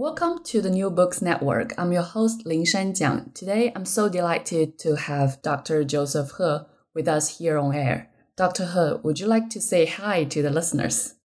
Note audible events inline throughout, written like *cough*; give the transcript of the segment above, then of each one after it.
Welcome to the New Books Network. I'm your host Lin Shanjiang. Today, I'm so delighted to have Dr. Joseph He with us here on air. Dr. He, would you like to say hi to the listeners?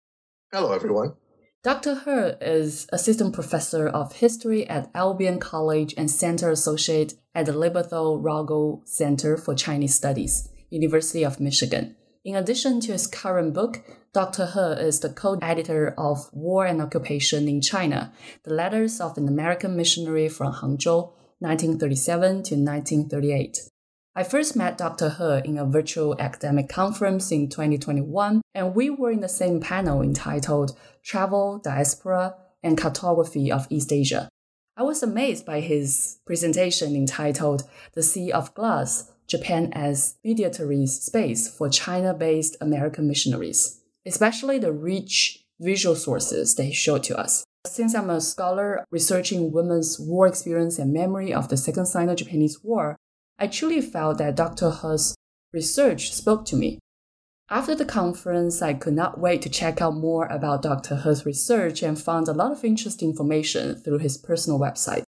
Hello, everyone. Dr. He is assistant professor of history at Albion College and center associate at the Lieberthal-Rogel Center for Chinese Studies, University of Michigan. In addition to his current book, Dr. He is the co-editor of War and Occupation in China, The Letters of an American Missionary from Hangzhou, 1937 to 1938. I first met Dr. He in a virtual academic conference in 2021, and we were in the same panel entitled Travel, Diaspora, and Cartography of East Asia. I was amazed by his presentation entitled The Sea of Glass Japan as mediatory space for China based American missionaries, especially the rich visual sources they showed to us. Since I'm a scholar researching women's war experience and memory of the Second Sino Japanese War, I truly felt that Dr. He's research spoke to me. After the conference, I could not wait to check out more about Dr. He's research and found a lot of interesting information through his personal website.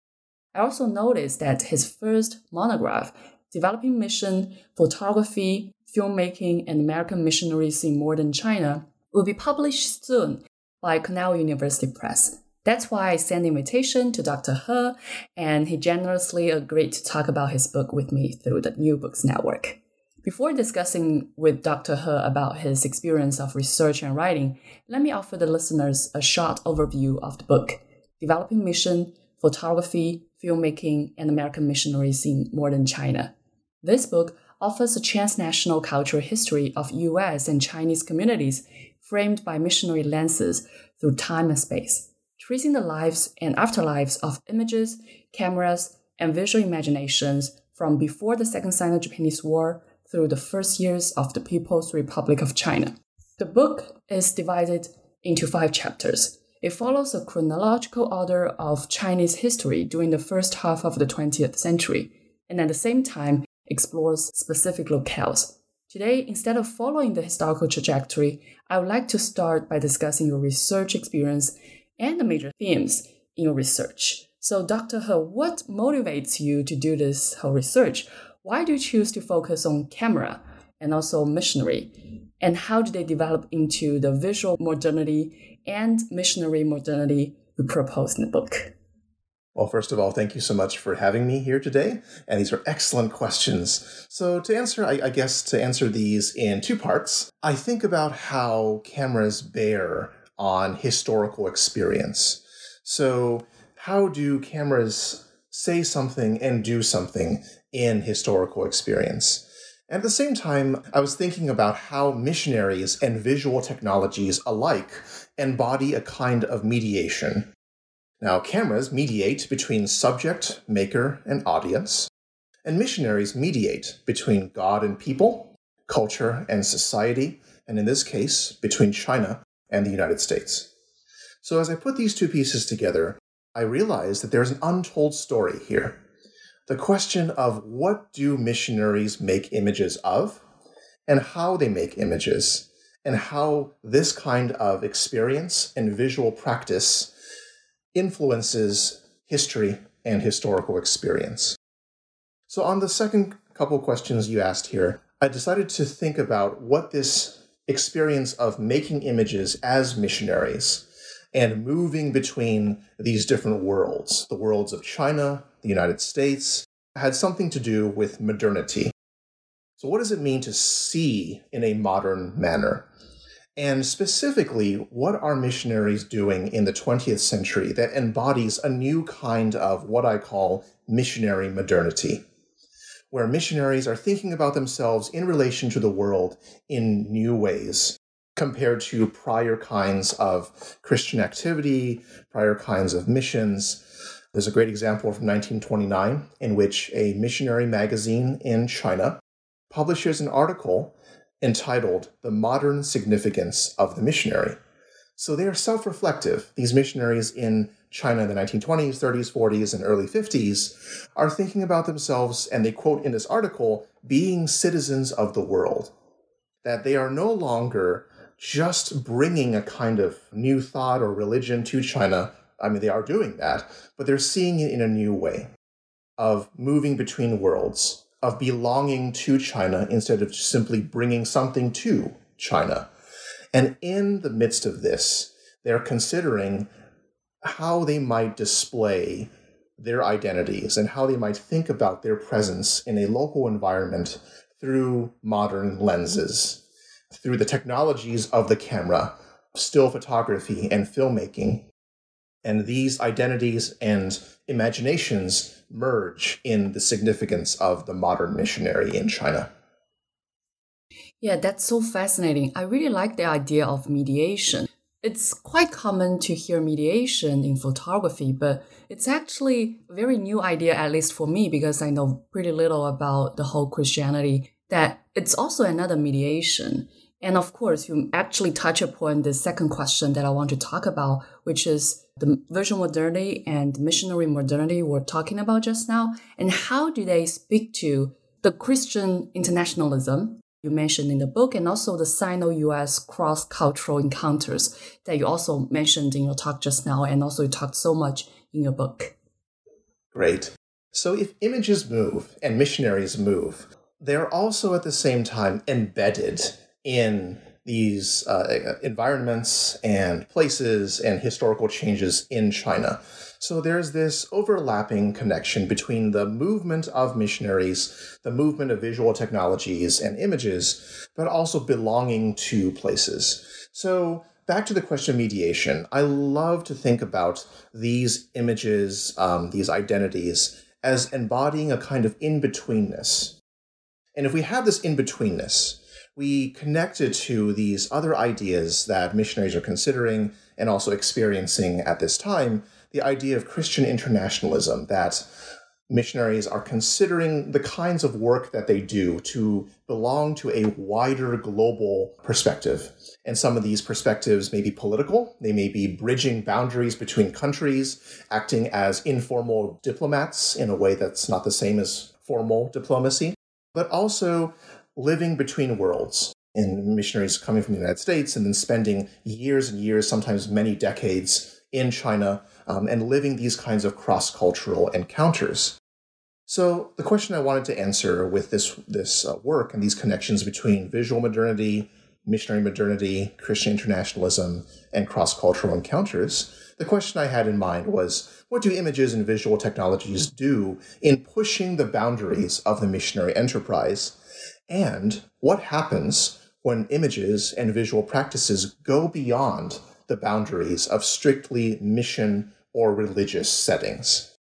I also noticed that his first monograph developing mission, photography, filmmaking, and American missionaries in modern China will be published soon by Cornell University Press. That's why I sent an invitation to Dr. He, and he generously agreed to talk about his book with me through the New Books Network. Before discussing with Dr. He about his experience of research and writing, let me offer the listeners a short overview of the book, Developing Mission, Photography, Filmmaking, and American Missionaries in Modern China. This book offers a transnational cultural history of US and Chinese communities framed by missionary lenses through time and space, tracing the lives and afterlives of images, cameras, and visual imaginations from before the Second Sino-Japanese War through the first years of the People's Republic of China. The book is divided into five chapters. It follows a chronological order of Chinese history during the first half of the 20th century, and at the same time, explores specific locales. Today, instead of following the historical trajectory, I would like to start by discussing your research experience and the major themes in your research. So, Dr. He, what motivates you to do this whole research? Why do you choose to focus on camera and also missionary? And how do they develop into the visual modernity and missionary modernity you propose in the book? Well, first of all, thank you so much for having me here today. And these are excellent questions. So, to answer, I, I, guess, to answer these in two parts, I think about how cameras bear on historical experience. So, how do cameras say something and do something in historical experience? And at the same time, I was thinking about how missionaries and visual technologies alike embody a kind of mediation now, cameras mediate between subject, maker, and audience, and missionaries mediate between God and people, culture and society, and in this case, between China and the United States. So as I put these two pieces together, I realized that there's an untold story here. The question of what do missionaries make images of, and how they make images, and how this kind of experience and visual practice influences history and historical experience. So, on the second couple questions you asked here, I decided to think about what this experience of making images as missionaries and moving between these different worlds, the worlds of China, the United States, had something to do with modernity. So, what does it mean to see in a modern manner? And specifically, what are missionaries doing in the 20th century that embodies a new kind of what I call missionary modernity? Where missionaries are thinking about themselves in relation to the world in new ways compared to prior kinds of Christian activity, prior kinds of missions. There's a great example from 1929 in which a missionary magazine in China publishes an article entitled The Modern Significance of the Missionary. So they are self reflective. These missionaries in China in the 1920s, 30s, 40s, and early 50s are thinking about themselves, and they quote in this article, being citizens of the world. That they are no longer just bringing a kind of new thought or religion to China. I mean, they are doing that, but they're seeing it in a new way of moving between worlds, of belonging to China instead of simply bringing something to China. And in the midst of this, they're considering how they might display their identities and how they might think about their presence in a local environment through modern lenses, through the technologies of the camera, still photography, and filmmaking. And these identities and imaginations merge in the significance of the modern missionary in China. Yeah, that's so fascinating. I really like the idea of mediation. It's quite common to hear mediation in photography, but it's actually a very new idea, at least for me, because I know pretty little about the whole Christianity, that it's also another mediation. And of course, you actually touch upon the second question that I want to talk about, which is the visual modernity and missionary modernity we're talking about just now, and how do they speak to the Christian internationalism you mentioned in the book, and also the Sino-US cross-cultural encounters that you also mentioned in your talk just now, and also you talked so much in your book. Great. So if images move and missionaries move, they're also at the same time embedded in these uh, environments and places and historical changes in China. So there's this overlapping connection between the movement of missionaries, the movement of visual technologies and images, but also belonging to places. So back to the question of mediation, I love to think about these images, um, these identities, as embodying a kind of in betweenness. And if we have this in betweenness, we connected to these other ideas that missionaries are considering and also experiencing at this time the idea of Christian internationalism, that missionaries are considering the kinds of work that they do to belong to a wider global perspective. And some of these perspectives may be political, they may be bridging boundaries between countries, acting as informal diplomats in a way that's not the same as formal diplomacy, but also living between worlds and missionaries coming from the United States and then spending years and years, sometimes many decades in China um, and living these kinds of cross cultural encounters. So, the question I wanted to answer with this, this uh, work and these connections between visual modernity, missionary modernity, Christian internationalism, and cross cultural encounters, the question I had in mind was what do images and visual technologies do in pushing the boundaries of the missionary enterprise and what happens when images and visual practices go beyond the boundaries of strictly mission or religious settings.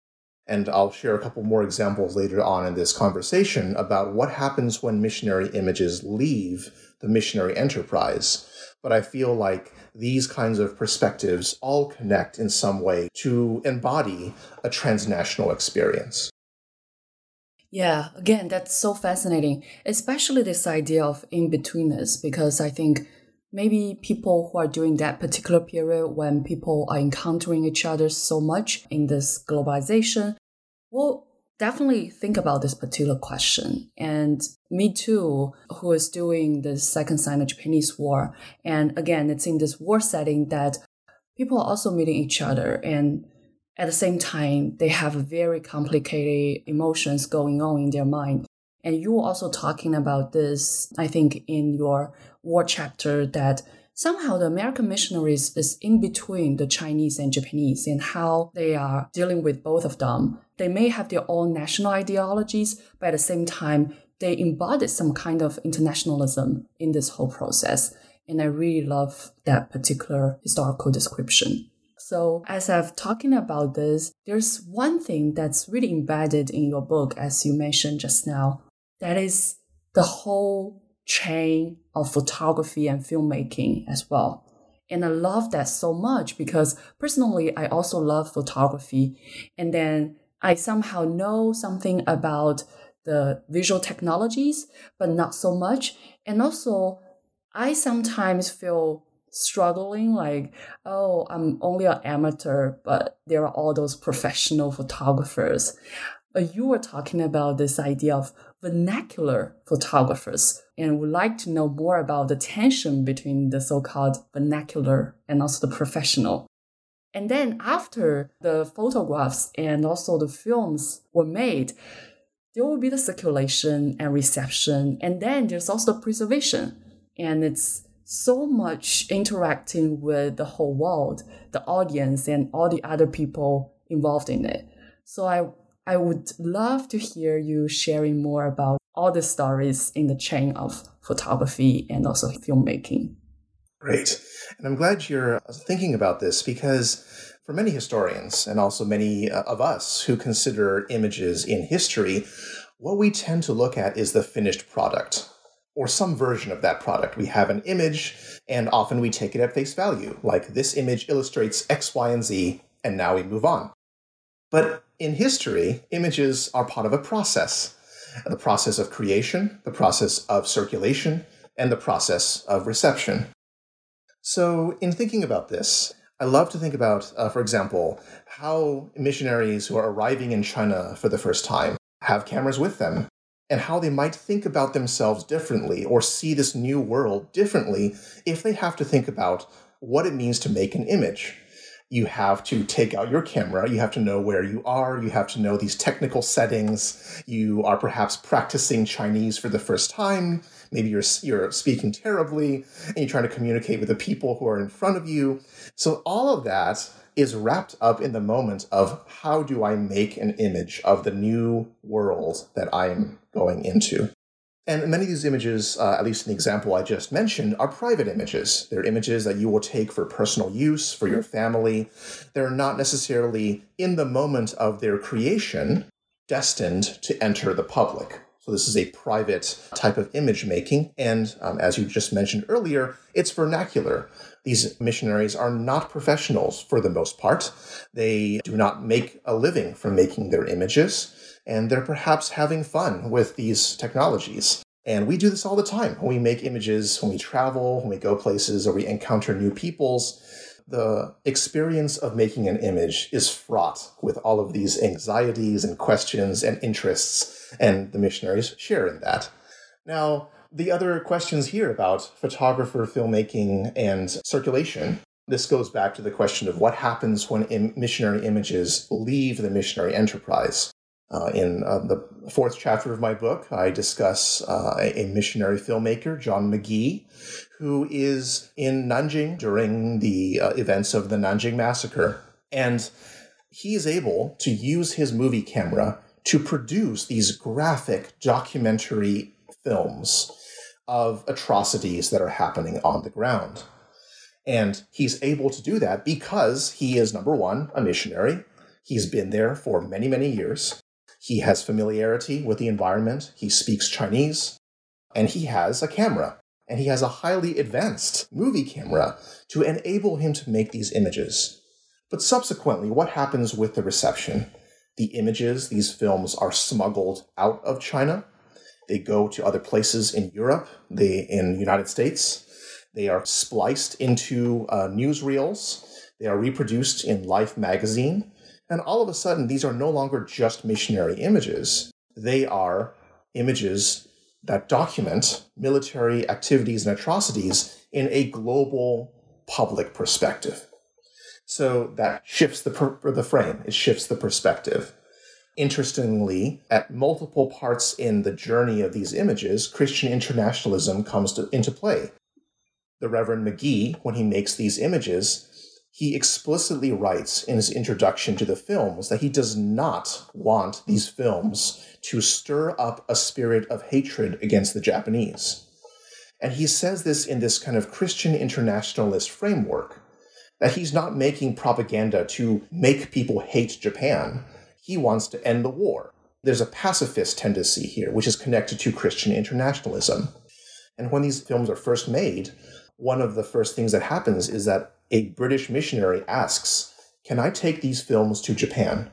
And I'll share a couple more examples later on in this conversation about what happens when missionary images leave the missionary enterprise. But I feel like these kinds of perspectives all connect in some way to embody a transnational experience. Yeah, again, that's so fascinating, especially this idea of in betweenness, because I think maybe people who are doing that particular period when people are encountering each other so much in this globalization will definitely think about this particular question. And me too, who is doing the second Sino-Japanese war. And again, it's in this war setting that people are also meeting each other and at the same time, they have very complicated emotions going on in their mind. And you were also talking about this, I think, in your war chapter that somehow the American missionaries is in between the Chinese and Japanese and how they are dealing with both of them. They may have their own national ideologies, but at the same time, they embodied some kind of internationalism in this whole process. And I really love that particular historical description. So as I've talking about this, there's one thing that's really embedded in your book, as you mentioned just now, that is the whole chain of photography and filmmaking as well. And I love that so much because personally, I also love photography. And then I somehow know something about the visual technologies, but not so much. And also, I sometimes feel struggling like, oh, I'm only an amateur, but there are all those professional photographers. But you were talking about this idea of vernacular photographers and would like to know more about the tension between the so-called vernacular and also the professional. And then after the photographs and also the films were made, there will be the circulation and reception, and then there's also the preservation. And it's so much interacting with the whole world, the audience, and all the other people involved in it. So I I would love to hear you sharing more about all the stories in the chain of photography and also filmmaking. Great. And I'm glad you're thinking about this because for many historians and also many uh, of us who consider images in history, what we tend to look at is the finished product or some version of that product. We have an image and often we take it at face value, like this image illustrates X, Y, and Z, and now we move on. But in history, images are part of a process the process of creation, the process of circulation, and the process of reception. So, in thinking about this, I love to think about, uh, for example, how missionaries who are arriving in China for the first time have cameras with them, and how they might think about themselves differently or see this new world differently if they have to think about what it means to make an image you have to take out your camera. You have to know where you are. You have to know these technical settings. You are perhaps practicing Chinese for the first time. Maybe you're, you're speaking terribly and you're trying to communicate with the people who are in front of you. So, all of that is wrapped up in the moment of how do I make an image of the new world that I'm going into. And many of these images, uh, at least in the example I just mentioned, are private images. They're images that you will take for personal use, for your family. They're not necessarily, in the moment of their creation, destined to enter the public. So this is a private type of image making. And um, as you just mentioned earlier, it's vernacular. These missionaries are not professionals for the most part. They do not make a living from making their images and they're perhaps having fun with these technologies. And we do this all the time when we make images, when we travel, when we go places, or we encounter new peoples. The experience of making an image is fraught with all of these anxieties and questions and interests, and the missionaries share in that. Now, the other questions here about photographer, filmmaking, and circulation. This goes back to the question of what happens when missionary images leave the missionary enterprise. Uh, in uh, the fourth chapter of my book, I discuss uh, a, missionary filmmaker, John Magee, who is in Nanjing during the uh, events of the Nanjing Massacre. And he is able to use his movie camera to produce these graphic documentary films of atrocities that are happening on the ground. And he's able to do that because he is, number one, a missionary. He's been there for many, many years. He has familiarity with the environment, he speaks Chinese, and he has a camera. And he has a highly advanced movie camera to enable him to make these images. But subsequently, what happens with the reception? The images, these films, are smuggled out of China. They go to other places in Europe, they in the United States. They are spliced into uh, newsreels. They are reproduced in Life magazine. And all of a sudden, these are no longer just missionary images. They are images that document military activities and atrocities in a global public perspective. So that shifts the, per- the frame, it shifts the perspective. Interestingly, at multiple parts in the journey of these images, Christian internationalism comes to, into play. The Reverend Magee, when he makes these images, he explicitly writes in his introduction to the films that he does not want these films to stir up a spirit of hatred against the Japanese. And he says this in this kind of Christian internationalist framework that he's not making propaganda to make people hate Japan. He wants to end the war. There's a pacifist tendency here, which is connected to Christian internationalism. And when these films are first made, one of the first things that happens is that a British missionary asks, Can I take these films to Japan?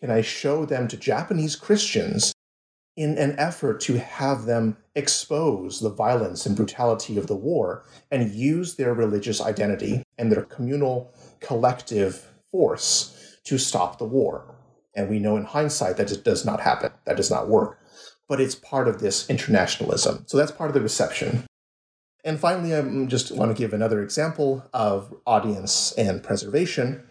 Can I show them to Japanese Christians in an effort to have them expose the violence and brutality of the war and use their religious identity and their communal collective force to stop the war. And we know in hindsight that it does not happen, that does not work. But it's part of this internationalism. So that's part of the reception. And finally, I just want to give another example of audience and preservation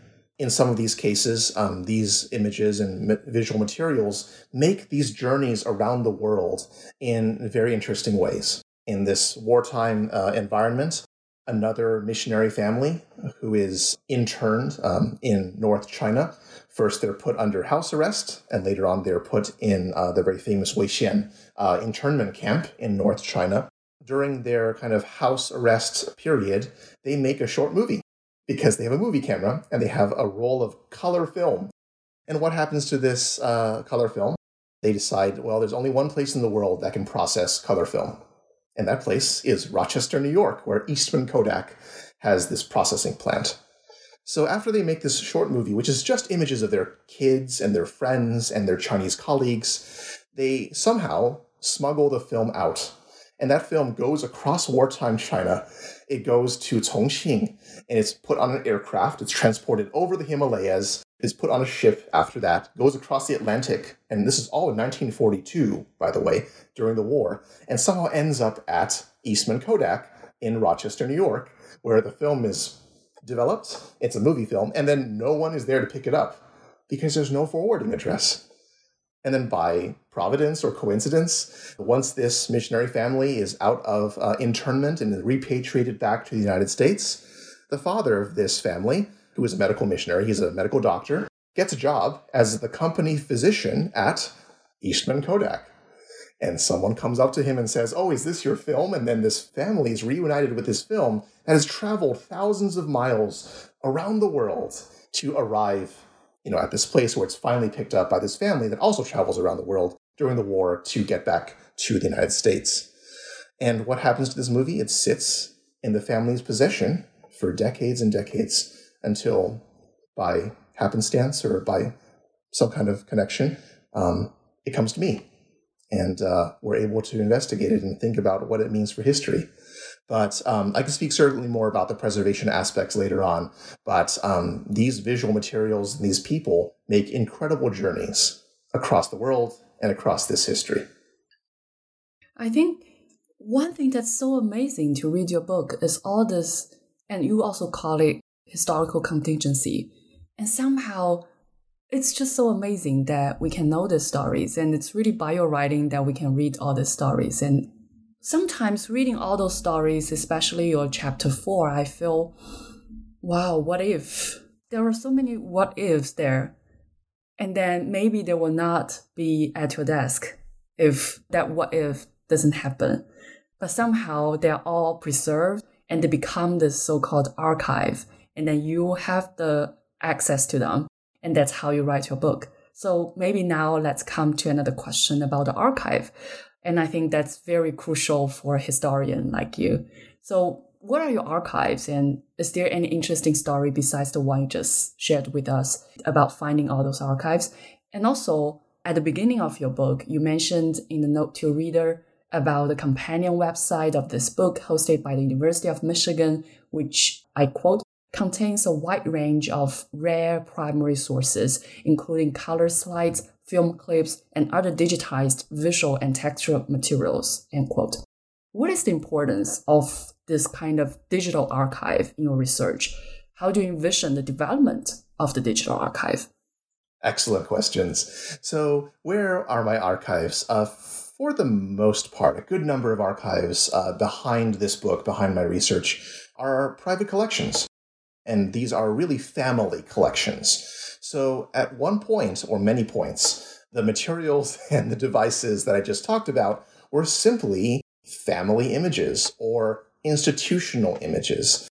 in some of these cases, um, these images and visual materials make these journeys around the world in very interesting ways. In this wartime uh, environment, another missionary family who is interned um, in North China. First, they're put under house arrest, and later on, they're put in uh, the very famous Weixian uh, internment camp in North China. During their kind of house arrest period, they make a short movie because they have a movie camera and they have a roll of color film. And what happens to this uh, color film? They decide, well, there's only one place in the world that can process color film. And that place is Rochester, New York, where Eastman Kodak has this processing plant. So after they make this short movie, which is just images of their kids and their friends and their Chinese colleagues, they somehow smuggle the film out and that film goes across wartime China. It goes to Chongqing and it's put on an aircraft. It's transported over the Himalayas. It's put on a ship after that, goes across the Atlantic. And this is all in 1942, by the way, during the war, and somehow ends up at Eastman Kodak in Rochester, New York, where the film is developed. It's a movie film, and then no one is there to pick it up because there's no forwarding address. And then by providence or coincidence, once this missionary family is out of uh, internment and repatriated back to the United States, the father of this family, who is a medical missionary, he's a medical doctor, gets a job as the company physician at Eastman Kodak. And someone comes up to him and says, Oh, is this your film? And then this family is reunited with this film that has traveled thousands of miles around the world to arrive you know, at this place where it's finally picked up by this family that also travels around the world during the war to get back to the United States. And what happens to this movie? It sits in the family's possession for decades and decades until, by happenstance or by some kind of connection, um, it comes to me. And uh, we're able to investigate it and think about what it means for history. But um, I can speak certainly more about the preservation aspects later on. But um, these visual materials and these people make incredible journeys across the world and across this history. I think one thing that's so amazing to read your book is all this, and you also call it historical contingency. And somehow it's just so amazing that we can know the stories. And it's really by your writing that we can read all the stories. And sometimes reading all those stories, especially your chapter four, I feel, wow, what if? There are so many what ifs there. And then maybe they will not be at your desk if that what if doesn't happen. But somehow they're all preserved and they become this so called archive. And then you have the access to them. And that's how you write your book. So maybe now let's come to another question about the archive. And I think that's very crucial for a historian like you. So what are your archives and is there any interesting story besides the one you just shared with us about finding all those archives? And also at the beginning of your book, you mentioned in the note to your reader about the companion website of this book hosted by the University of Michigan, which I quote, contains a wide range of rare primary sources, including color slides, film clips, and other digitized visual and textual materials, end quote. What is the importance of this kind of digital archive in your research? How do you envision the development of the digital archive? Excellent questions. So, where are my archives? Uh, for the most part, a good number of archives uh, behind this book, behind my research, are private collections. And these are really family collections. So, at one point, or many points, the materials *laughs* and the devices that I just talked about were simply family images or institutional images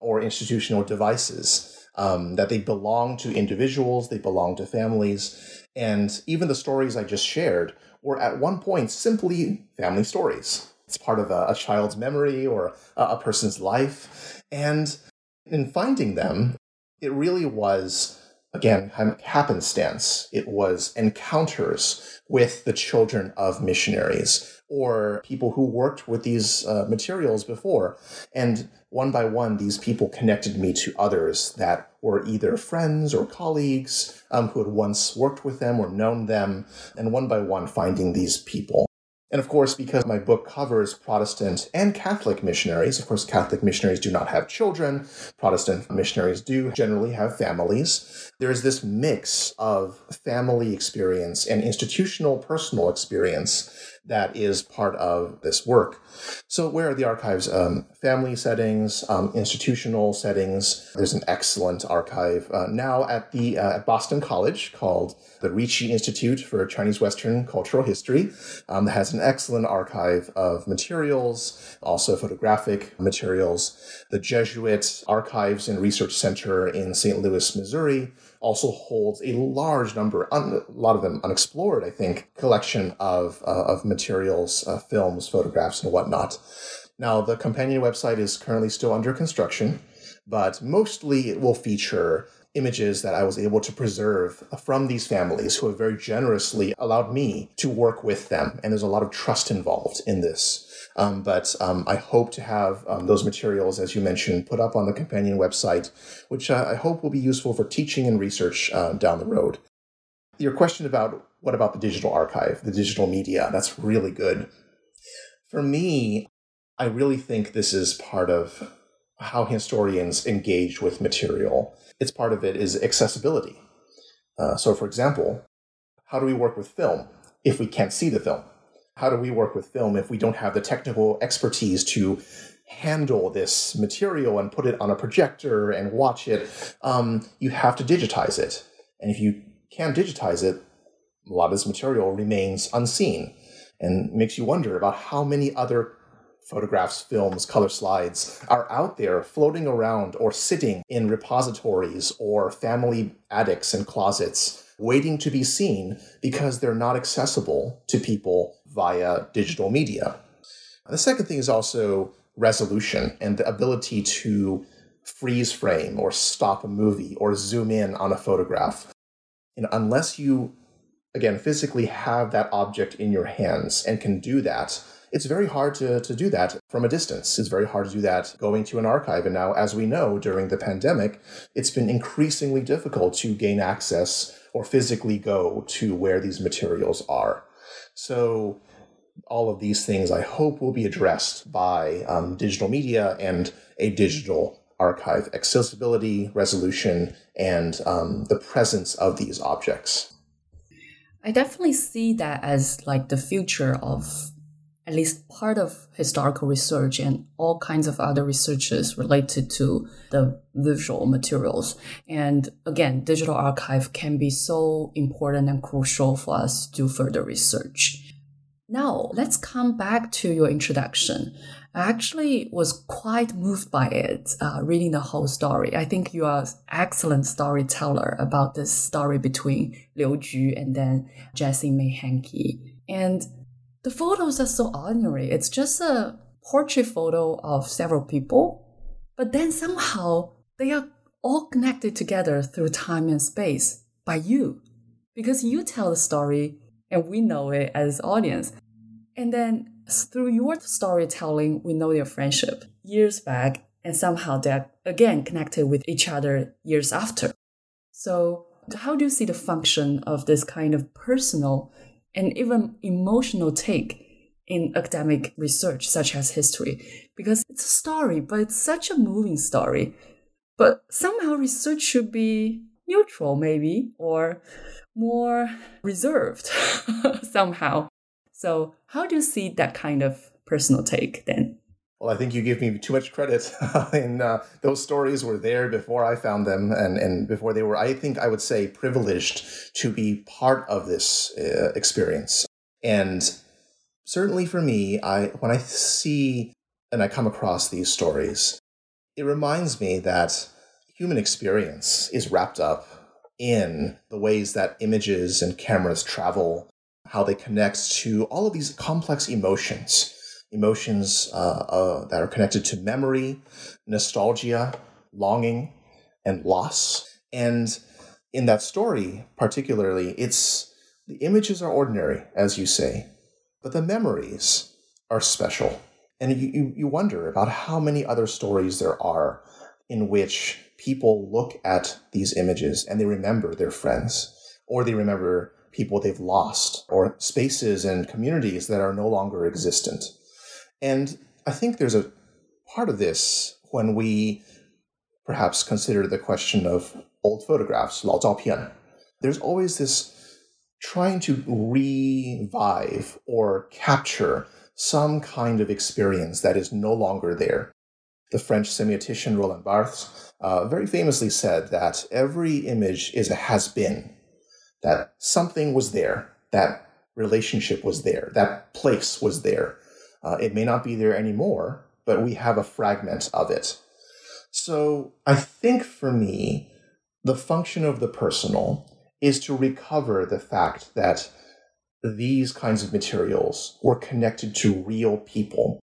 or institutional devices. Um, that they belong to individuals, they belong to families, and even the stories I just shared were at one point simply family stories. It's part of a, a child's memory or a, a person's life. And in finding them, it really was again, happenstance. It was encounters with the children of missionaries or people who worked with these uh, materials before. And one by one, these people connected me to others that were either friends or colleagues um, who had once worked with them or known them. And one by one, finding these people. And of course, because my book covers Protestant and Catholic missionaries, of course, Catholic missionaries do not have children, Protestant missionaries do generally have families. There is this mix of family experience and institutional personal experience that is part of this work. So, where are the archives? Um, family settings, um, institutional settings. There's an excellent archive uh, now at the uh, at Boston College called the Ricci Institute for Chinese Western Cultural History. Um, that has an excellent archive of materials, also photographic materials. The Jesuit Archives and Research Center in St. Louis, Missouri also holds a large number, un, a lot of them unexplored, I think, collection of, uh, of materials, uh, films, photographs, and whatnot. Now, the companion website is currently still under construction, but mostly it will feature images that I was able to preserve from these families who have very generously allowed me to work with them. And there's a lot of trust involved in this. Um, but um, I hope to have um, those materials, as you mentioned, put up on the companion website, which uh, I hope will be useful for teaching and research uh, down the road. Your question about what about the digital archive, the digital media, that's really good. For me, I really think this is part of how historians engage with material. It's part of it is accessibility. Uh, so, for example, how do we work with film if we can't see the film? How do we work with film if we don't have the technical expertise to handle this material and put it on a projector and watch it? Um, you have to digitize it. And if you can't digitize it, a lot of this material remains unseen and makes you wonder about how many other photographs, films, color slides are out there floating around or sitting in repositories or family attics and closets waiting to be seen because they're not accessible to people via digital media. The second thing is also resolution and the ability to freeze frame or stop a movie or zoom in on a photograph. And unless you, again, physically have that object in your hands and can do that, it's very hard to, to do that from a distance. It's very hard to do that going to an archive. And now, as we know, during the pandemic, it's been increasingly difficult to gain access or physically go to where these materials are. So, all of these things I hope will be addressed by um, digital media and a digital archive accessibility, resolution, and um, the presence of these objects. I definitely see that as like the future of at least part of historical research and all kinds of other researches related to the visual materials. And again, digital archive can be so important and crucial for us to do further research. Now, let's come back to your introduction. I actually was quite moved by it, uh, reading the whole story. I think you are an excellent storyteller about this story between Liu Ju and then Jessie May Hankey. And the photos are so ordinary. It's just a portrait photo of several people, but then somehow they are all connected together through time and space by you because you tell the story and we know it as audience. And then through your storytelling, we know your friendship years back, and somehow they're again connected with each other years after. So, how do you see the function of this kind of personal and even emotional take in academic research, such as history? Because it's a story, but it's such a moving story. But somehow research should be neutral, maybe, or more reserved *laughs* somehow. So, how do you see that kind of personal take then? Well, I think you give me too much credit. *laughs* and uh, those stories were there before I found them, and, and before they were, I think I would say, privileged to be part of this uh, experience. And certainly for me, I when I see and I come across these stories, it reminds me that human experience is wrapped up in the ways that images and cameras travel how they connect to all of these complex emotions, emotions uh, uh, that are connected to memory, nostalgia, longing, and loss. And in that story, particularly, it's the images are ordinary, as you say, but the memories are special. And you, you, you wonder about how many other stories there are in which people look at these images and they remember their friends, or they remember people they've lost or spaces and communities that are no longer existent. And I think there's a part of this when we perhaps consider the question of old photographs, 老照片. There's always this trying to revive or capture some kind of experience that is no longer there. The French semiotician Roland Barthes uh, very famously said that every image is a has been that something was there, that relationship was there, that place was there. Uh, it may not be there anymore, but we have a fragment of it. So I think for me, the function of the personal is to recover the fact that these kinds of materials were connected to real people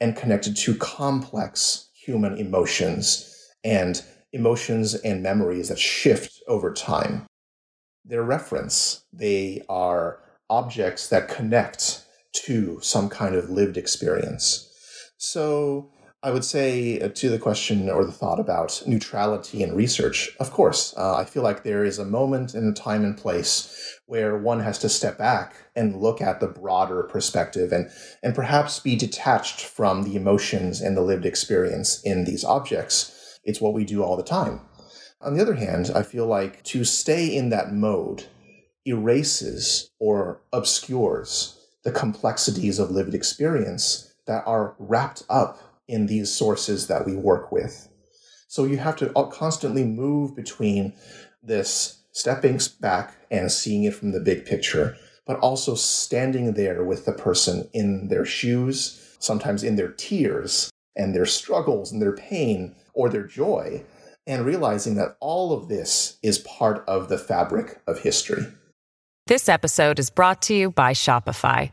and connected to complex human emotions and emotions and memories that shift over time their reference. They are objects that connect to some kind of lived experience. So I would say uh, to the question or the thought about neutrality in research, of course, uh, I feel like there is a moment in a time and place where one has to step back and look at the broader perspective and, and perhaps be detached from the emotions and the lived experience in these objects. It's what we do all the time. On the other hand, I feel like to stay in that mode erases or obscures the complexities of lived experience that are wrapped up in these sources that we work with. So you have to constantly move between this stepping back and seeing it from the big picture, but also standing there with the person in their shoes, sometimes in their tears and their struggles and their pain or their joy, and realizing that all of this is part of the fabric of history. This episode is brought to you by Shopify.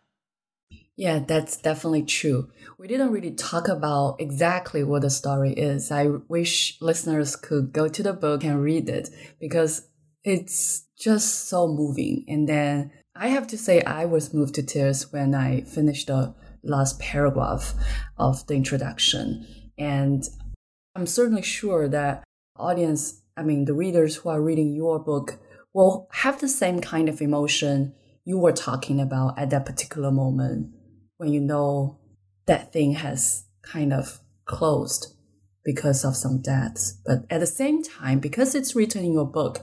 Yeah, that's definitely true. We didn't really talk about exactly what the story is. I wish listeners could go to the book and read it because it's just so moving. And then I have to say, I was moved to tears when I finished the last paragraph of the introduction. And I'm certainly sure that audience I mean, the readers who are reading your book will have the same kind of emotion you were talking about at that particular moment when you know that thing has kind of closed because of some deaths. But at the same time, because it's written in your book,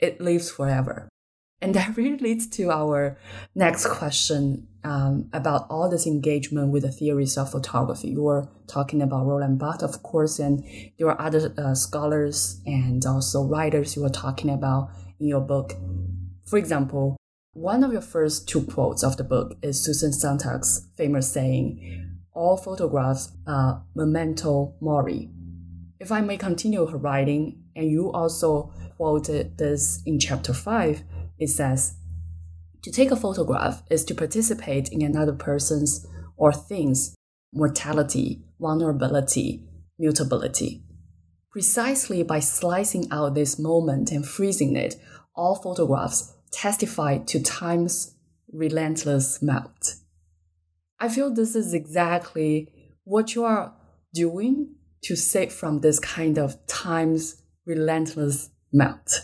it lives forever. And *laughs* that really leads to our next question um, about all this engagement with the theories of photography. You were talking about Roland Barthes, of course, and there are other uh, scholars and also writers you were talking about in your book. For example, one of your first two quotes of the book is Susan Sontag's famous saying, all photographs are memento mori. If I may continue her writing, and you also quoted this in chapter 5, it says, To take a photograph is to participate in another person's or thing's mortality, vulnerability, mutability. Precisely by slicing out this moment and freezing it, all photographs testify to time's relentless melt. I feel this is exactly what you are doing to save from this kind of time's relentless melt.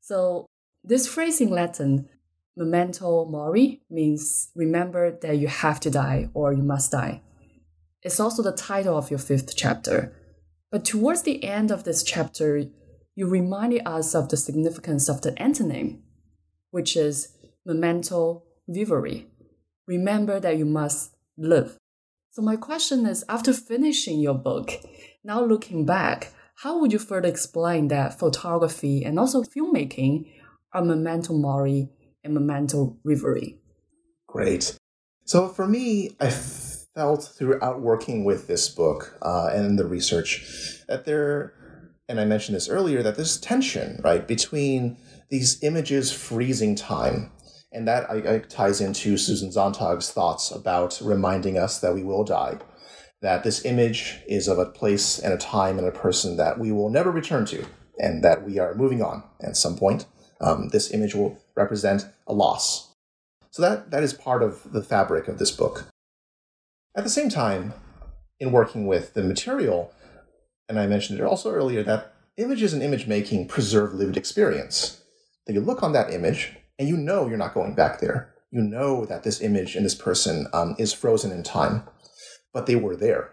So, this phrase in Latin, memento mori, means remember that you have to die or you must die. It's also the title of your fifth chapter. But towards the end of this chapter, you reminded us of the significance of the antonym, which is memento vivere. Remember that you must live. So, my question is after finishing your book, now looking back, how would you further explain that photography and also filmmaking are memento mori and memento vivere? Great. So, for me, I felt throughout working with this book uh, and the research that there, and I mentioned this earlier, that there's tension, right, between these images freezing time. And that I, I ties into Susan Sontag's thoughts about reminding us that we will die, that this image is of a place and a time and a person that we will never return to, and that we are moving on at some point. Um, this image will represent a loss. So that, that is part of the fabric of this book. At the same time, in working with the material, and I mentioned it also earlier, that images and image making preserve lived experience. That you look on that image and you know you're not going back there. You know that this image and this person um, is frozen in time, but they were there.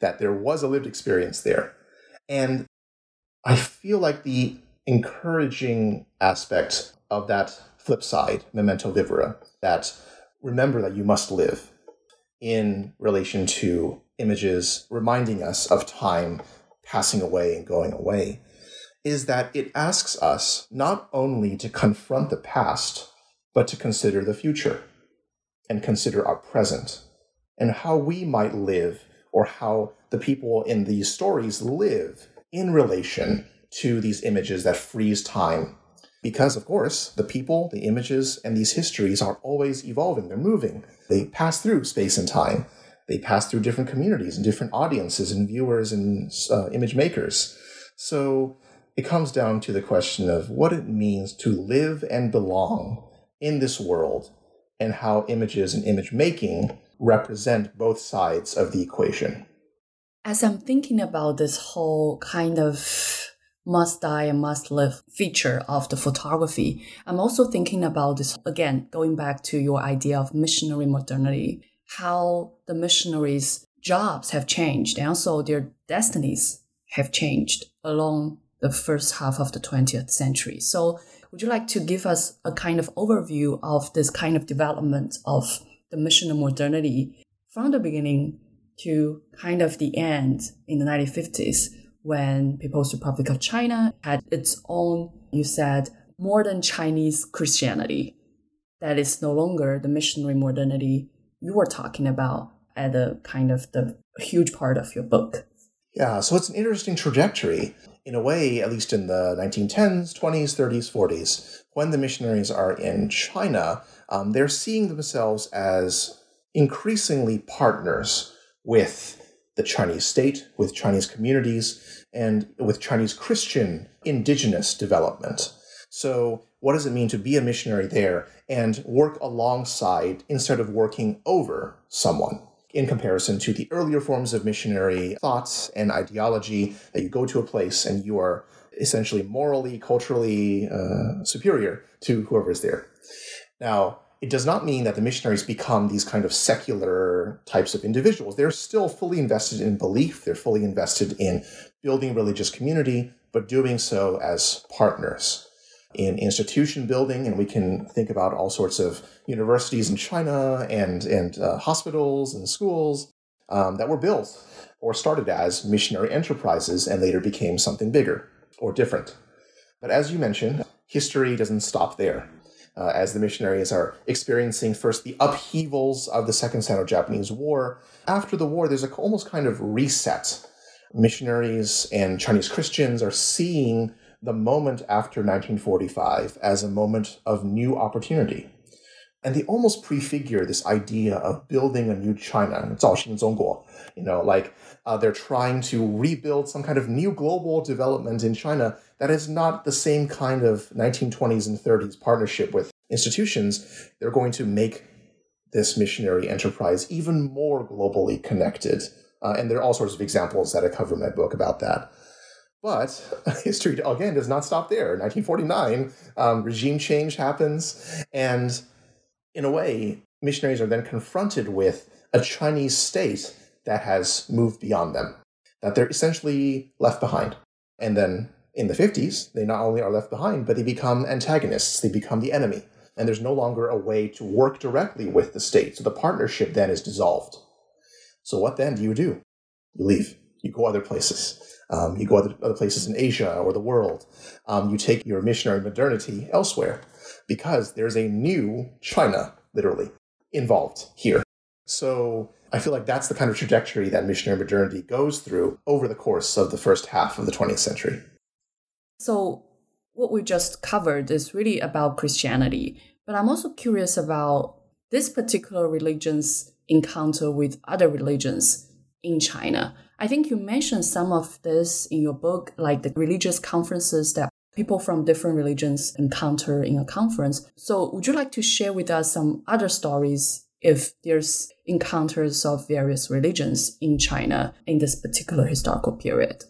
That there was a lived experience there. And I feel like the encouraging aspect of that flip side, memento vivere, that remember that you must live, in relation to images reminding us of time passing away and going away is that it asks us not only to confront the past, but to consider the future and consider our present and how we might live or how the people in these stories live in relation to these images that freeze time. Because, of course, the people, the images, and these histories are always evolving, they're moving. They pass through space and time. They pass through different communities and different audiences and viewers and uh, image makers. So it comes down to the question of what it means to live and belong in this world and how images and image making represent both sides of the equation. As I'm thinking about this whole kind of must die and must live feature of the photography. I'm also thinking about this again, going back to your idea of missionary modernity, how the missionaries' jobs have changed and also their destinies have changed along the first half of the 20th century. So, would you like to give us a kind of overview of this kind of development of the missionary modernity from the beginning to kind of the end in the 1950s? when People's Republic of China had its own, you said, modern Chinese Christianity. That is no longer the missionary modernity you were talking about at the kind of the huge part of your book. Yeah, so it's an interesting trajectory. In a way, at least in the 1910s, 20s, 30s, 40s, when the missionaries are in China, um, they're seeing themselves as increasingly partners with the Chinese state, with Chinese communities, and with Chinese Christian indigenous development. So, what does it mean to be a missionary there and work alongside instead of working over someone? In comparison to the earlier forms of missionary thoughts and ideology, that you go to a place and you are essentially morally, culturally uh, superior to whoever is there. Now, it does not mean that the missionaries become these kind of secular types of individuals. They're still fully invested in belief, they're fully invested in building religious community, but doing so as partners in institution building. And we can think about all sorts of universities in China and, and uh, hospitals and schools um, that were built or started as missionary enterprises and later became something bigger or different. But as you mentioned, history doesn't stop there uh, as the missionaries are experiencing first the upheavals of the Second Sino Japanese War. After the war, there's a almost kind of reset. Missionaries and Chinese Christians are seeing the moment after 1945 as a moment of new opportunity. And they almost prefigure this idea of building a new China. It's all Zhongguo. You know, like uh, they're trying to rebuild some kind of new global development in China that is not the same kind of 1920s and 30s partnership with institutions. They're going to make this missionary enterprise even more globally connected. Uh, and there are all sorts of examples that I cover in my book about that. But *laughs* history, again, does not stop there. 1949, um, regime change happens. And in a way, missionaries are then confronted with a Chinese state that has moved beyond them, that they're essentially left behind. And then in the 50s, they not only are left behind, but they become antagonists, they become the enemy. And there's no longer a way to work directly with the state. So the partnership then is dissolved. So what then do you do? You leave. You go other places. Um, you go other, other places in Asia or the world. Um, you take your missionary modernity elsewhere because there's a new China, literally, involved here. So I feel like that's the kind of trajectory that missionary modernity goes through over the course of the first half of the 20th century. So, what we just covered is really about Christianity, but I'm also curious about this particular religion's encounter with other religions in China. I think you mentioned some of this in your book, like the religious conferences that people from different religions encounter in a conference. So, would you like to share with us some other stories if there's encounters of various religions in China in this particular historical period?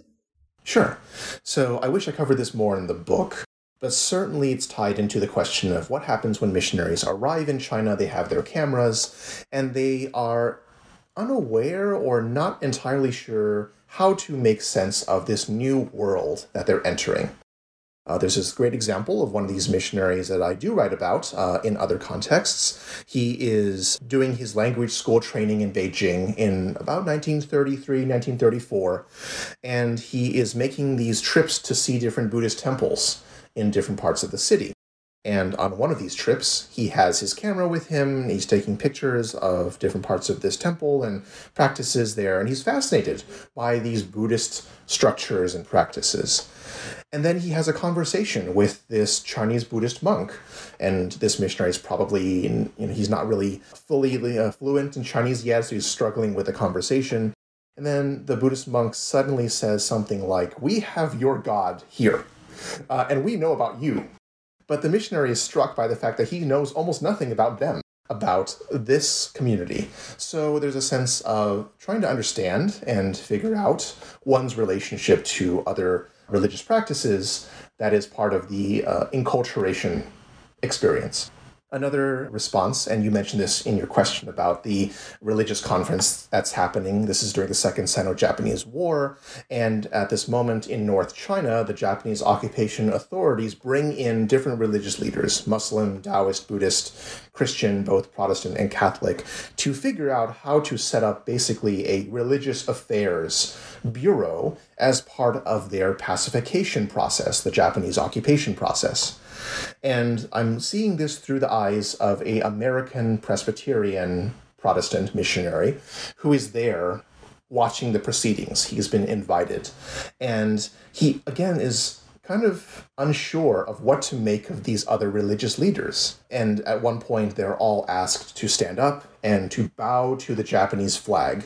Sure. So, I wish I covered this more in the book. But certainly it's tied into the question of what happens when missionaries arrive in China. They have their cameras and they are unaware or not entirely sure how to make sense of this new world that they're entering. Uh, there's this great example of one of these missionaries that I do write about uh, in other contexts. He is doing his language school training in Beijing in about 1933, 1934, and he is making these trips to see different Buddhist temples in different parts of the city. And on one of these trips, he has his camera with him. He's taking pictures of different parts of this temple and practices there. And he's fascinated by these Buddhist structures and practices. And then he has a conversation with this Chinese Buddhist monk. And this missionary is probably, you know, he's not really fully uh, fluent in Chinese yet, so he's struggling with the conversation. And then the Buddhist monk suddenly says something like, We have your God here, uh, and we know about you. But the missionary is struck by the fact that he knows almost nothing about them, about this community. So there's a sense of trying to understand and figure out one's relationship to other religious practices that is part of the uh, enculturation experience. Another response, and you mentioned this in your question about the religious conference that's happening. This is during the Second Sino Japanese War. And at this moment in North China, the Japanese occupation authorities bring in different religious leaders Muslim, Taoist, Buddhist, Christian, both Protestant and Catholic to figure out how to set up basically a religious affairs bureau as part of their pacification process, the Japanese occupation process. And I'm seeing this through the eyes of a American Presbyterian Protestant missionary who is there watching the proceedings. He's been invited. And he, again, is kind of unsure of what to make of these other religious leaders. And at one point, they're all asked to stand up and to bow to the Japanese flag.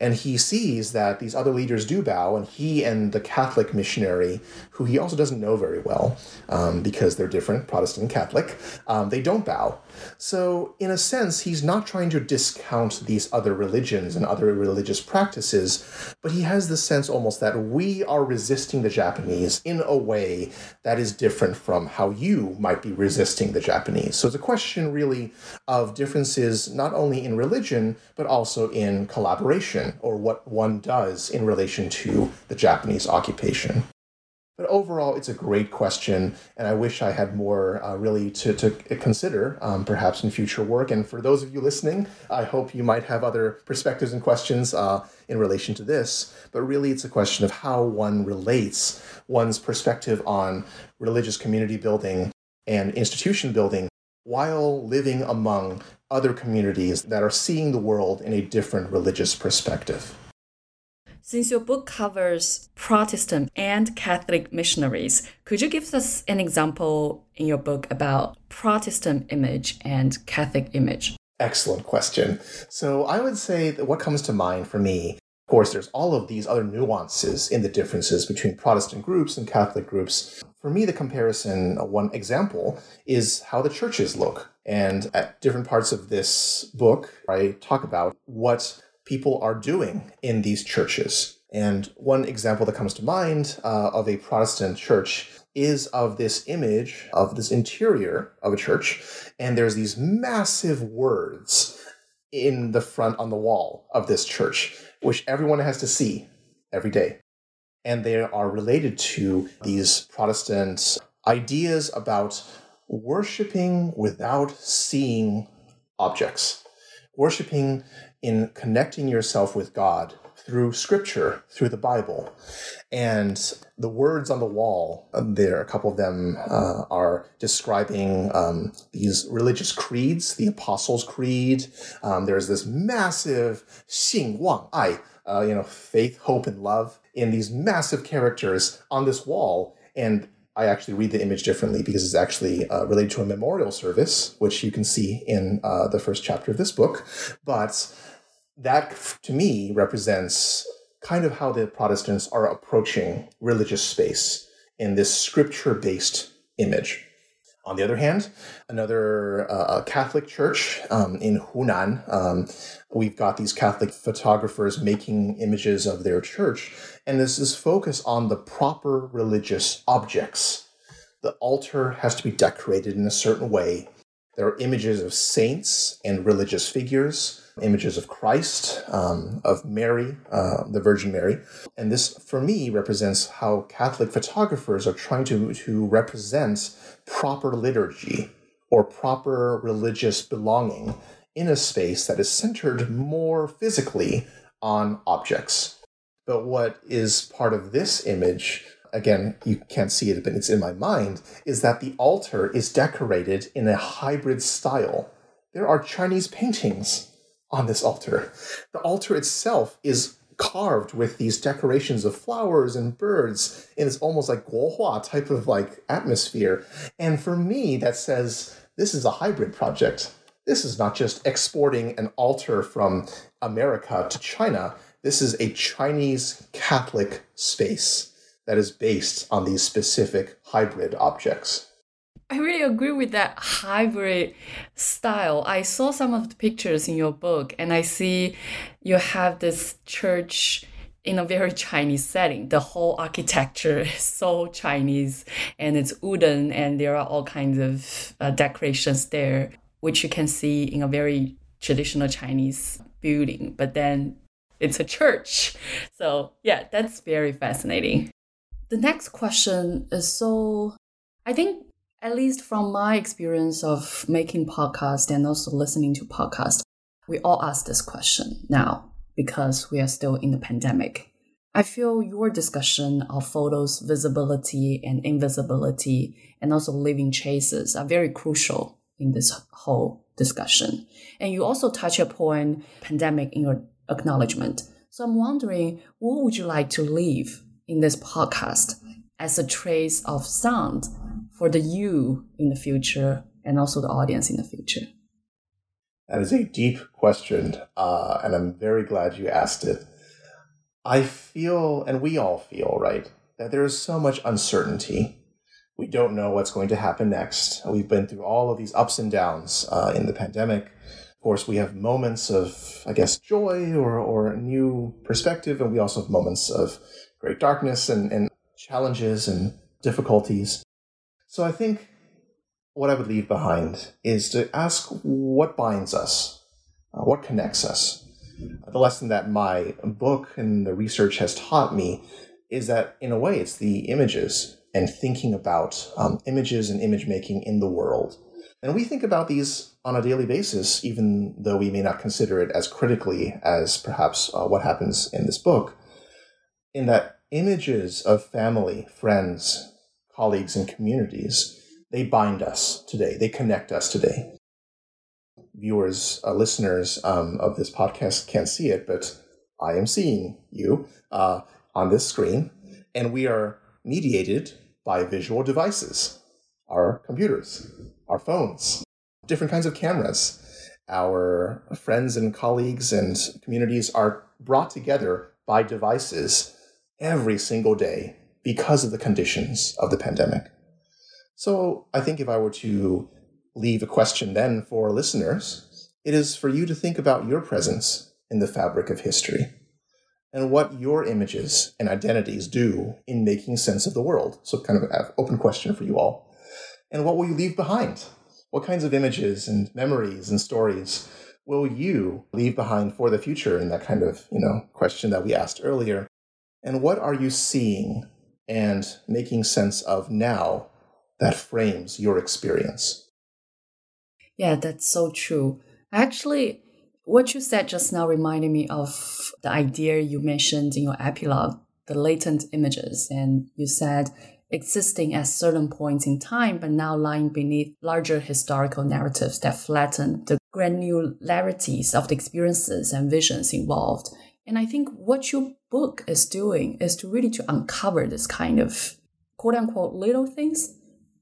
And he sees that these other leaders do bow, and he and the Catholic missionary, who he also doesn't know very well um, because they're different, Protestant and Catholic, um, they don't bow. So, in a sense, he's not trying to discount these other religions and other religious practices, but he has the sense almost that we are resisting the Japanese in a way that is different from how you might be resisting the Japanese. So, it's a question really of differences not only in religion, but also in collaboration or what one does in relation to the Japanese occupation. But overall, it's a great question, and I wish I had more uh, really to, to consider, um, perhaps in future work. And for those of you listening, I hope you might have other perspectives and questions uh, in relation to this. But really, it's a question of how one relates one's perspective on religious community building and institution building while living among other communities that are seeing the world in a different religious perspective. Since your book covers Protestant and Catholic missionaries, could you give us an example in your book about Protestant image and Catholic image? Excellent question. So, I would say that what comes to mind for me, of course, there's all of these other nuances in the differences between Protestant groups and Catholic groups. For me, the comparison, uh, one example, is how the churches look. And at different parts of this book, I talk about what people are doing in these churches. And one example that comes to mind uh, of a Protestant church is of this image of this interior of a church. And there's these massive words in the front on the wall of this church, which everyone has to see every day. And they are related to these Protestant ideas about worshiping without seeing objects, worshiping in connecting yourself with God through scripture, through the Bible. And the words on the wall um, there, a couple of them uh, are describing um, these religious creeds, the Apostles' Creed. Um, there's this massive Xin Wang Ai, uh, you know, faith, hope, and love in these massive characters on this wall. And I actually read the image differently because it's actually uh, related to a memorial service, which you can see in uh, the first chapter of this book. But that to me represents kind of how the Protestants are approaching religious space in this scripture based image. On the other hand, another uh, Catholic church um, in Hunan, um, we've got these Catholic photographers making images of their church, and this is focus on the proper religious objects. The altar has to be decorated in a certain way. There are images of saints and religious figures images of Christ, um, of Mary, uh, the Virgin Mary. And this, for me, represents how Catholic photographers are trying to, to represent proper liturgy or proper religious belonging in a space that is centered more physically on objects. But what is part of this image, again, you can't see it, but it's in my mind, is that the altar is decorated in a hybrid style. There are Chinese paintings on this altar. The altar itself is carved with these decorations of flowers and birds in this almost like guohua type of like atmosphere. And for me, that says this is a hybrid project. This is not just exporting an altar from America to China. This is a Chinese Catholic space that is based on these specific hybrid objects. I really agree with that hybrid style. I saw some of the pictures in your book, and I see you have this church in a very *laughs* Chinese setting. The whole architecture *laughs* is so Chinese, and it's wooden, and there are all kinds of uh, decorations there, which you can see in a very traditional Chinese building. But then it's a church. *laughs* So, yeah, that's very fascinating. The next question is so I think at least from my experience of making podcast and also listening to podcast, we all ask this question now because we are still in the pandemic. I feel your discussion of photos visibility and invisibility and also living traces are very crucial in this whole discussion. And you also touch upon pandemic in your acknowledgement. So I'm wondering, what would you like to leave in this podcast as a trace of sound for the you in the future and also the audience in the future? That is a deep question, uh, and I'm very glad you asked it. I feel, and we all feel, right, that there is so much uncertainty. We don't know what's going to happen next. We've been through all of these ups and downs uh, in the pandemic. Of course, we have moments of, I guess, joy or, or new perspective, and we also have moments of great darkness and, and challenges and difficulties. So I think what I would leave behind is to ask what binds us, uh, what connects us. The lesson that my book and the research has taught me is that, in a way, it's the images and thinking about um, images and image making in the world. And we think about these on a daily basis, even though we may not consider it as critically as perhaps uh, what happens in this book, in that images of family, friends, colleagues and communities they bind us today, they connect us today. Viewers, uh, listeners um, of this podcast can't see it, but I am seeing you uh, on this screen, and we are mediated by visual devices our computers, our phones, different kinds of cameras. Our friends and colleagues and communities are brought together by devices every single day because of the conditions of the pandemic. So I think if I were to leave a question then for listeners, it is for you to think about your presence in the fabric of history and what your images and identities do in making sense of the world. So, kind of an open question for you all. And what will you leave behind? What kinds of images and memories and stories will you leave behind for the future in that kind of, you know, question that we asked earlier? And what are you seeing and making sense of now that frames your experience? Yeah, that's so true. Actually, what you said just now reminded me of the idea you mentioned in your epilogue, the latent images. And you said existing at certain points in time, but now lying beneath larger historical narratives that flatten the granularities of the experiences and visions involved. And I think what your book is doing is to really to uncover this kind of quote unquote little things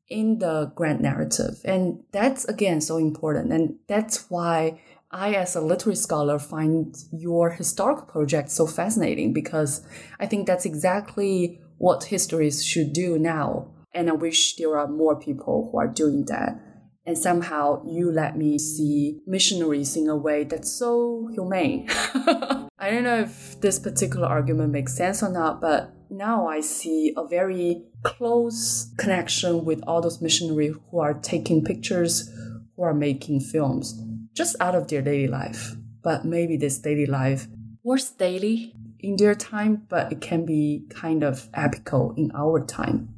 in the grand narrative. And that's again so important. And that's why I, as a literary scholar, find your historical project so fascinating because I think that's exactly what histories should do now. And I wish there are more people who are doing that. And somehow you let me see missionaries in a way that's so humane. *laughs* I don't know if this particular argument makes sense or not, but now I see a very close connection with all those missionaries who are taking pictures, who are making films just out of their daily life. But maybe this daily life was daily in their time, but it can be kind of epical in our time.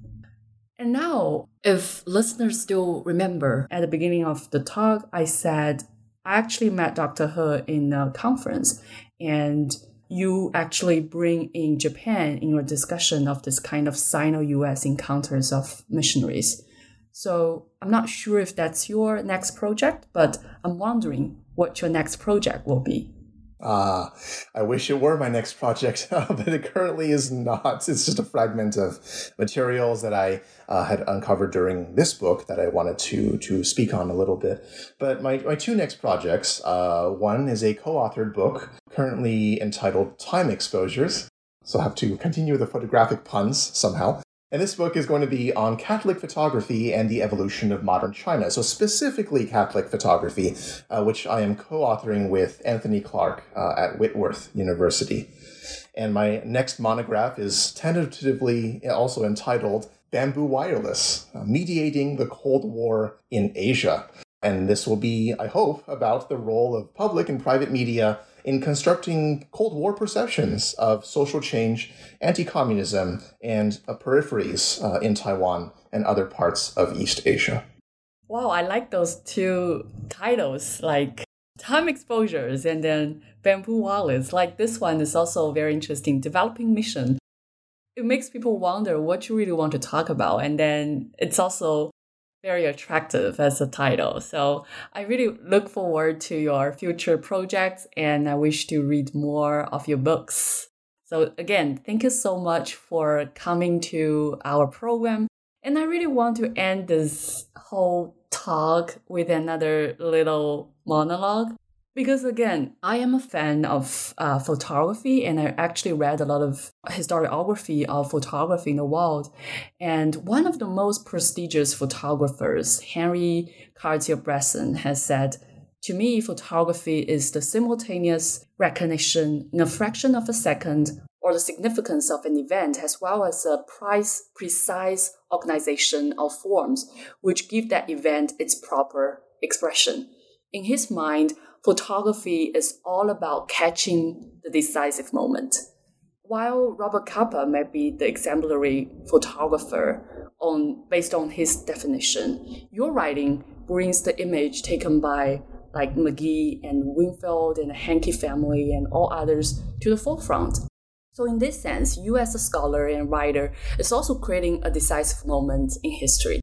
And now, if listeners still remember, at the beginning of the talk, I said I actually met Dr. He in a conference, and you actually bring in Japan in your discussion of this kind of Sino US encounters of missionaries. So I'm not sure if that's your next project, but I'm wondering what your next project will be. Ah, I wish it were my next project, *laughs* but it currently is not. It's just a fragment of materials that I uh, had uncovered during this book that I wanted to to speak on a little bit. But my, my two next projects, uh, one is a co-authored book currently entitled Time Exposures. So I'll have to continue the photographic puns somehow. And this book is going to be on Catholic photography and the evolution of modern China. So, specifically Catholic photography, uh, which I am co authoring with Anthony Clark uh, at Whitworth University. And my next monograph is tentatively also entitled Bamboo Wireless uh, Mediating the Cold War in Asia. And this will be, I hope, about the role of public and private media in constructing Cold War perceptions of social change, anti communism, and uh, peripheries uh, in Taiwan and other parts of East Asia. Wow, I like those two titles, like time exposures and then bamboo wallets. Like this one is also very interesting. Developing mission. It makes people wonder what you really want to talk about. And then it's also very attractive as a title. So I really look forward to your future projects and I wish to read more of your books. So again, thank you so much for coming to our program. And I really want to end this whole talk with another little monologue. Because again, I am a fan of uh, photography and I actually read a lot of historiography of photography in the world. And one of the most prestigious photographers, Henri Cartier-Bresson, has said, to me, photography is the simultaneous recognition in a fraction of a second or the significance of an event, as well as a price, precise organization of forms which give that event its proper expression. In his mind, photography is all about catching the decisive moment. While Robert Capa may be the exemplary photographer on, based on his definition, your writing brings the image taken by like Magee and Wingfield and the Hankey family and all others to the forefront. So in this sense, you as a scholar and writer is also creating a decisive moment in history.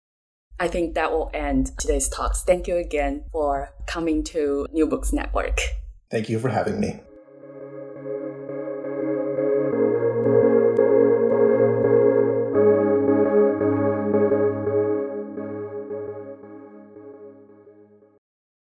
I think that will end today's talks. Thank you again for coming to New Books Network. Thank you for having me.